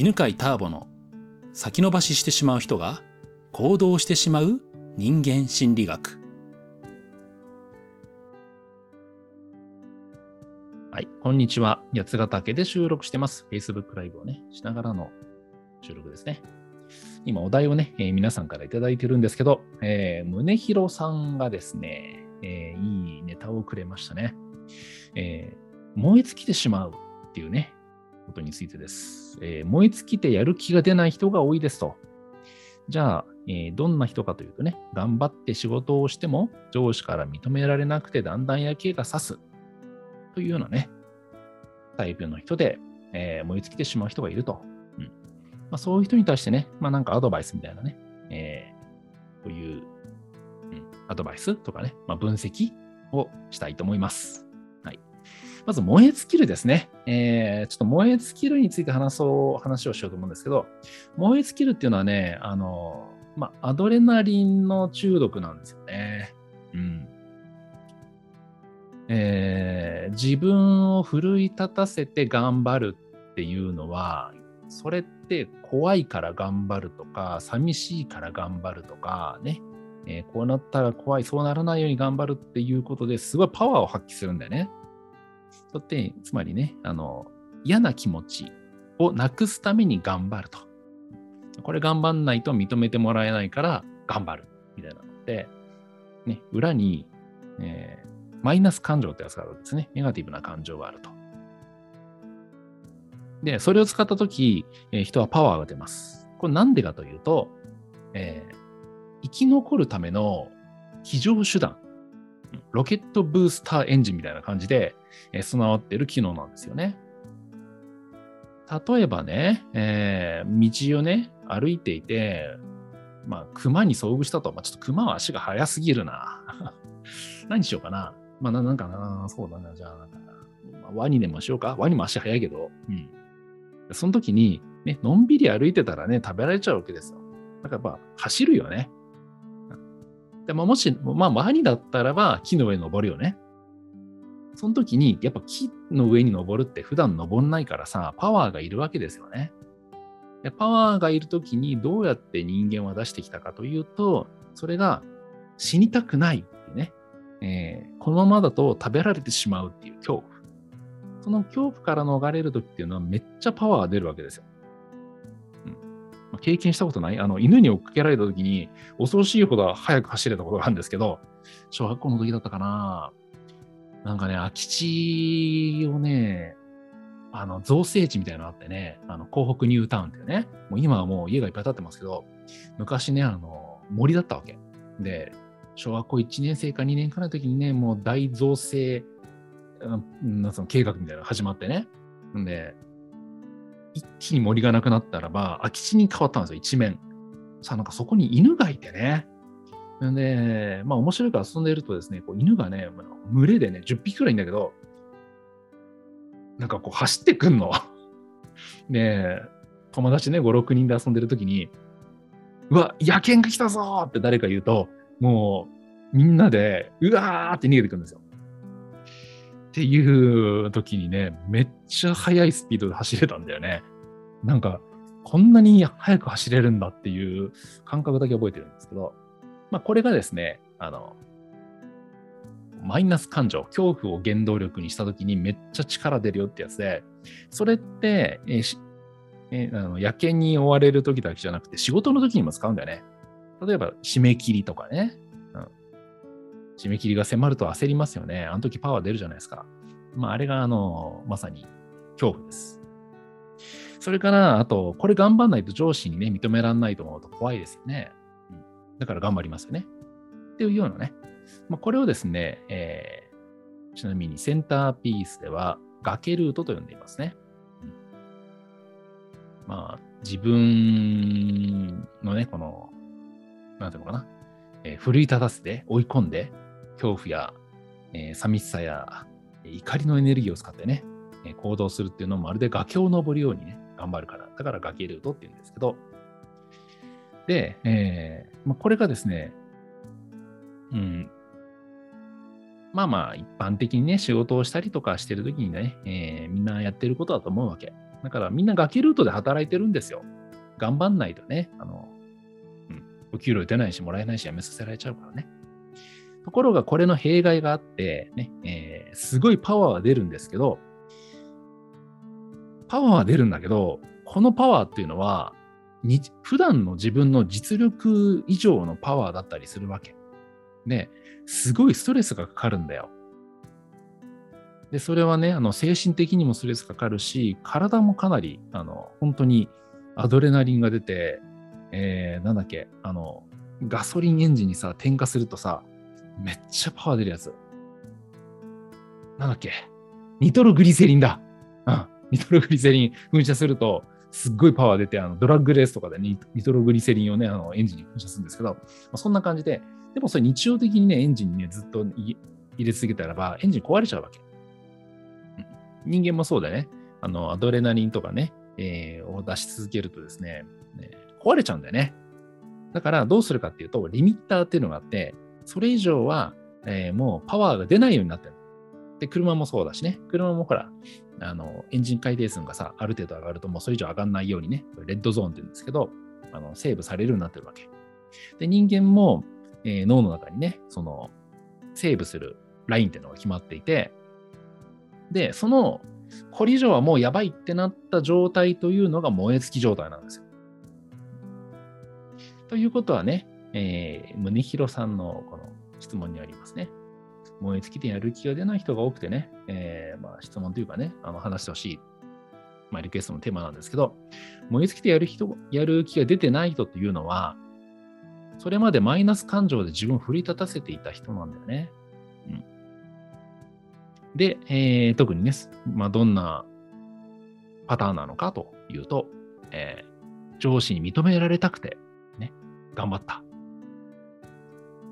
犬飼ターボの先延ばししてしまう人が行動してしまう人間心理学。はい、こんにちは。八ヶ岳で収録してます。Facebook ライブをね、しながらの収録ですね。今、お題をね、えー皆さんからいいてるんですけど、えー、宗弘さんがですね、えーいいネタをくれましたね。えー燃え尽きてしまうっていうね、ことについてです。えー燃え尽きてやる気が出ない人が多いですと。じゃあ、えーどんな人かというとね、頑張って仕事をしても上司から認められなくてだんだん焼けがさすというようなね、タイプの人で、えー燃え尽きてしまう人がいると。うんまあ、そういう人に対してね、まあなんかアドバイスみたいなね、えーこういう、うん、アドバイスとかね、まあ、分析をしたいと思います。まず、燃え尽きるですね。えーちょっと燃え尽きるについて話そう、話をしようと思うんですけど、燃え尽きるっていうのはね、あの、まあ、アドレナリンの中毒なんですよね。うん。えー自分を奮い立たせて頑張るっていうのは、それって怖いから頑張るとか、寂しいから頑張るとかね、えーこうなったら怖い、そうならないように頑張るっていうことですごいパワーを発揮するんだよね。そって、つまりね、あの、嫌な気持ちをなくすために頑張ると。これ頑張んないと認めてもらえないから頑張るみたいなので、ね、裏に、えーマイナス感情ってやつがあるんですね。ネガティブな感情があると。で、それを使ったとき、えー人はパワーが出ます。これなんでかというと、えー生き残るための非常手段、ロケットブースターエンジンみたいな感じで、え備わってる機能なんですよね。例えばね、えー道をね、歩いていて、まあ、熊に遭遇したと。まあ、ちょっと熊は足が速すぎるな。何しようかな。まあ、なんかな、そうだな、じゃあ、まあ、ワニでもしようか。ワニも足速いけど、うん。その時に、ね、のんびり歩いてたらね、食べられちゃうわけですよ。だからやっぱ、走るよね。でも、もし、まあ、ワニだったらば、木の上に登るよね。その時に、やっぱ木の上に登るって普段登んないからさ、パワーがいるわけですよね。でパワーがいる時にどうやって人間は出してきたかというと、それが死にたくないってね、えーこのままだと食べられてしまうっていう恐怖。その恐怖から逃れる時っていうのはめっちゃパワーが出るわけですよ。経験したことないあの犬に追っかけられた時に恐ろしいほど速く走れたことがあるんですけど、小学校の時だったかな。なんかね、空き地をね、あの造成地みたいなのあってね、あの港北ニュータウンっていうね、もう今はもう家がいっぱい建ってますけど、昔ね、あの森だったわけ。で、小学校1年生か2年かの時にね、もう大造成、うんなんその計画みたいなのが始まってね。んで、一気に森がなくなったらば、空き地に変わったんですよ、一面。さあ、なんかそこに犬がいてね。で、まあ面白いから遊んでいるとですね、こう犬がね、群れでね、10匹くらいいんだけど、なんかこう走ってくんの。で、友達ね、5、6人で遊んでる時に、うわ、野犬が来たぞーって誰か言うと、もうみんなで、うわーって逃げてくるんですよ。っていう時にね、めっちゃ速いスピードで走れたんだよね。なんか、こんなに速く走れるんだっていう感覚だけ覚えてるんですけど、まあこれがですね、あの、マイナス感情、恐怖を原動力にした時にめっちゃ力出るよってやつで、それって、えーえあの野犬に追われる時だけじゃなくて仕事の時にも使うんだよね。例えば締め切りとかね。締め切りが迫ると焦りますよね。あの時パワー出るじゃないですか。まあ、あれがあの、まさに恐怖です。それから、あと、これ頑張んないと上司にね、認められないと思うと怖いですよね。だから頑張りますよね。っていうようなね。まあ、これをですね、えーちなみにセンターピースでは崖ルートと呼んでいますね。うんまあ、自分のね、この、なんていうのかな、えー奮い立たせて追い込んで、恐怖や、えー寂しさや、怒りのエネルギーを使ってね、え行動するっていうのもまるで崖を登るようにね、頑張るから。だから崖ルートっていうんですけど、で、えーまあ、これがですね、うん、まあまあ、一般的にね、仕事をしたりとかしてるときにね、えーみんなやってることだと思うわけ。だからみんな崖ルートで働いてるんですよ。頑張んないとね、あの、うん、お給料出ないし、もらえないし、辞めさせられちゃうからね。ところがこれの弊害があって、ね、えー、すごいパワーは出るんですけど、パワーは出るんだけど、このパワーっていうのは、に普段の自分の実力以上のパワーだったりするわけ。で、すごいストレスがかかるんだよ。で、それはね、あの精神的にもストレスかかるし、体もかなり、あの、本当にアドレナリンが出て、えー、なんだっけ、あの、ガソリンエンジンにさ、点火するとさ、めっちゃパワー出るやつ。なんだっけ、ニトログリセリンだ。うん、ニトログリセリン噴射すると、すっごいパワー出て、あのドラッグレースとかでニトログリセリンをね、あのエンジンに噴射するんですけど、まあ、そんな感じで、でもそれ日常的にね、エンジンにね、ずっと入れ続けたらば、エンジン壊れちゃうわけ。人間もそうだね。あの、アドレナリンとかね、えー、を出し続けるとですね、ね壊れちゃうんだよね。だからどうするかっていうと、リミッターっていうのがあって、それ以上は、えー、もうパワーが出ないようになってる。で、車もそうだしね。車もほら、あの、エンジン回転数がさ、ある程度上がるともうそれ以上上がらないようにね、レッドゾーンって言うんですけど、あの、セーブされるようになってるわけ。で、人間も、えー、脳の中にね、その、セーブするラインっていうのが決まっていて、で、その、これ以上はもうやばいってなった状態というのが燃え尽き状態なんですよ。ということはね、えー、宗弘さんのこの質問にありますね。燃え尽きてやる気が出ない人が多くてね、えー、まあ、質問というかね、あの話してほしい、まあ、リクエストのテーマなんですけど、燃え尽きてやる人やる気が出てない人っていうのは、それまでマイナス感情で自分を奮い立たせていた人なんだよね。うん、で、えー、特にね、まあ、どんなパターンなのかというと、えー、上司に認められたくて、ね、頑張った。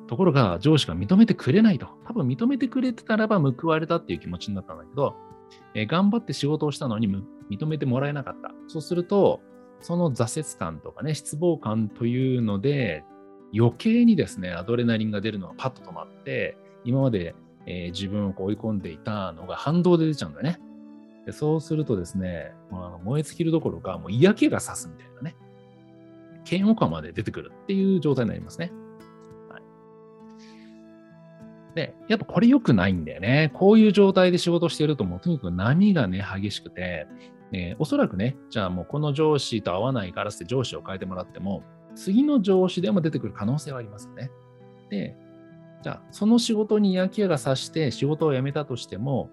ところが上司が認めてくれないと。多分認めてくれてたらば報われたっていう気持ちになったんだけど、えー、頑張って仕事をしたのに認めてもらえなかった。そうすると、その挫折感とかね、失望感というので、余計にですね、アドレナリンが出るのがパッと止まって、今まで、えー、自分をこう追い込んでいたのが反動で出ちゃうんだよね。でそうするとですね、まあ、燃え尽きるどころか、もう嫌気がさすみたいなね、嫌悪感まで出てくるっていう状態になりますね。で、やっぱこれ良くないんだよね。こういう状態で仕事してると、もうとにかく波がね、激しくて、えー、おそらくね、じゃあもうこの上司と合わないからって上司を変えてもらっても、次の上司でも出てくる可能性はありますよね。で、じゃあその仕事に嫌気がさして仕事を辞めたとしても、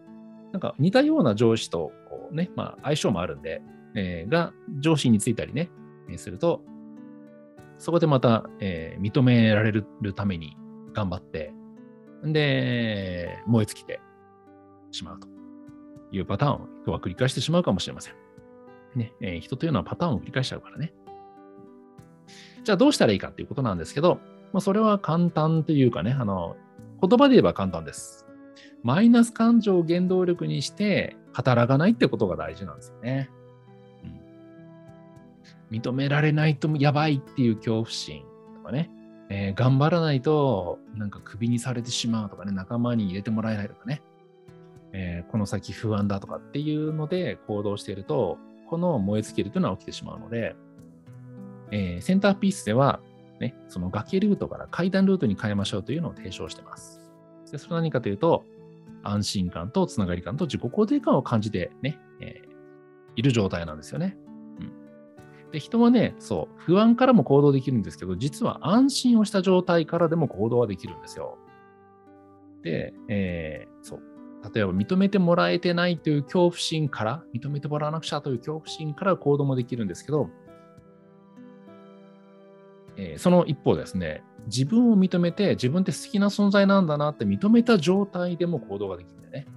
なんか似たような上司とこうね、まあ相性もあるんで、えー、が上司についたりね、えー、すると、そこでまた、えー、認められるために頑張って、で、燃え尽きてしまうというパターンを人は繰り返してしまうかもしれません。ねえー、人というのはパターンを繰り返しちゃうからね。じゃあどうしたらいいかっていうことなんですけど、まあ、それは簡単というかね、あの、言葉で言えば簡単です。マイナス感情を原動力にして働かないってことが大事なんですよね。うん、認められないとやばいっていう恐怖心とかね、えー、頑張らないと、なんかクビにされてしまうとかね、仲間に入れてもらえないとかね、えー、この先不安だとかっていうので行動していると、この燃え尽きるというのは起きてしまうので、えー、センターピースでは、ね、その崖ルートから階段ルートに変えましょうというのを提唱しています。でそれは何かというと、安心感とつながり感と自己肯定感を感じてね、えー、いる状態なんですよね。で、人はね、そう、不安からも行動できるんですけど、実は安心をした状態からでも行動はできるんですよ。で、えー、そう。例えば認めてもらえてないという恐怖心から、認めてもらわなくちゃという恐怖心から行動もできるんですけど、えー、その一方ですね、自分を認めて自分って好きな存在なんだなって認めた状態でも行動ができるんだよね。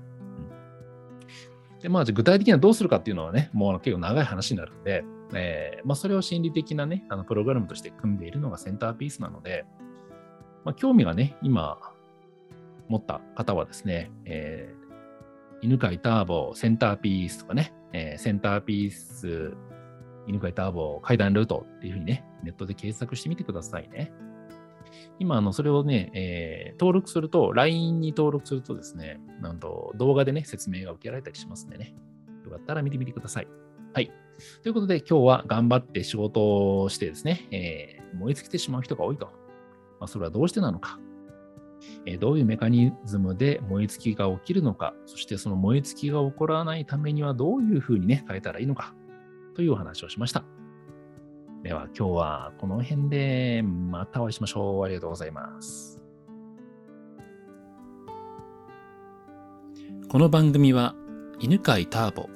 うん、で、まあ、具体的にはどうするかっていうのはね、もう結構長い話になるんで、えーまあ、それを心理的なね、あのプログラムとして組んでいるのがセンターピースなので、まあ、興味がね、今持った方はですね、えー、犬飼ターボセンターピースとかね、えー、センターピース犬飼ターボ階段ルートっていうふうにね、ネットで検索してみてくださいね。今、あの、それをね、えー、登録すると、LINE に登録するとですね、なんと動画でね、説明が受けられたりしますんでね、よかったら見てみてください。はい。ということで、今日は頑張って仕事をしてですね、えー燃え尽きてしまう人が多いと。まあ、それはどうしてなのか。えーどういうメカニズムで燃え尽きが起きるのか、そしてその燃え尽きが起こらないためにはどういうふうにね、変えたらいいのか、というお話をしました。では今日はこの辺でまたお会いしましょう。ありがとうございます。この番組は犬飼ターボ、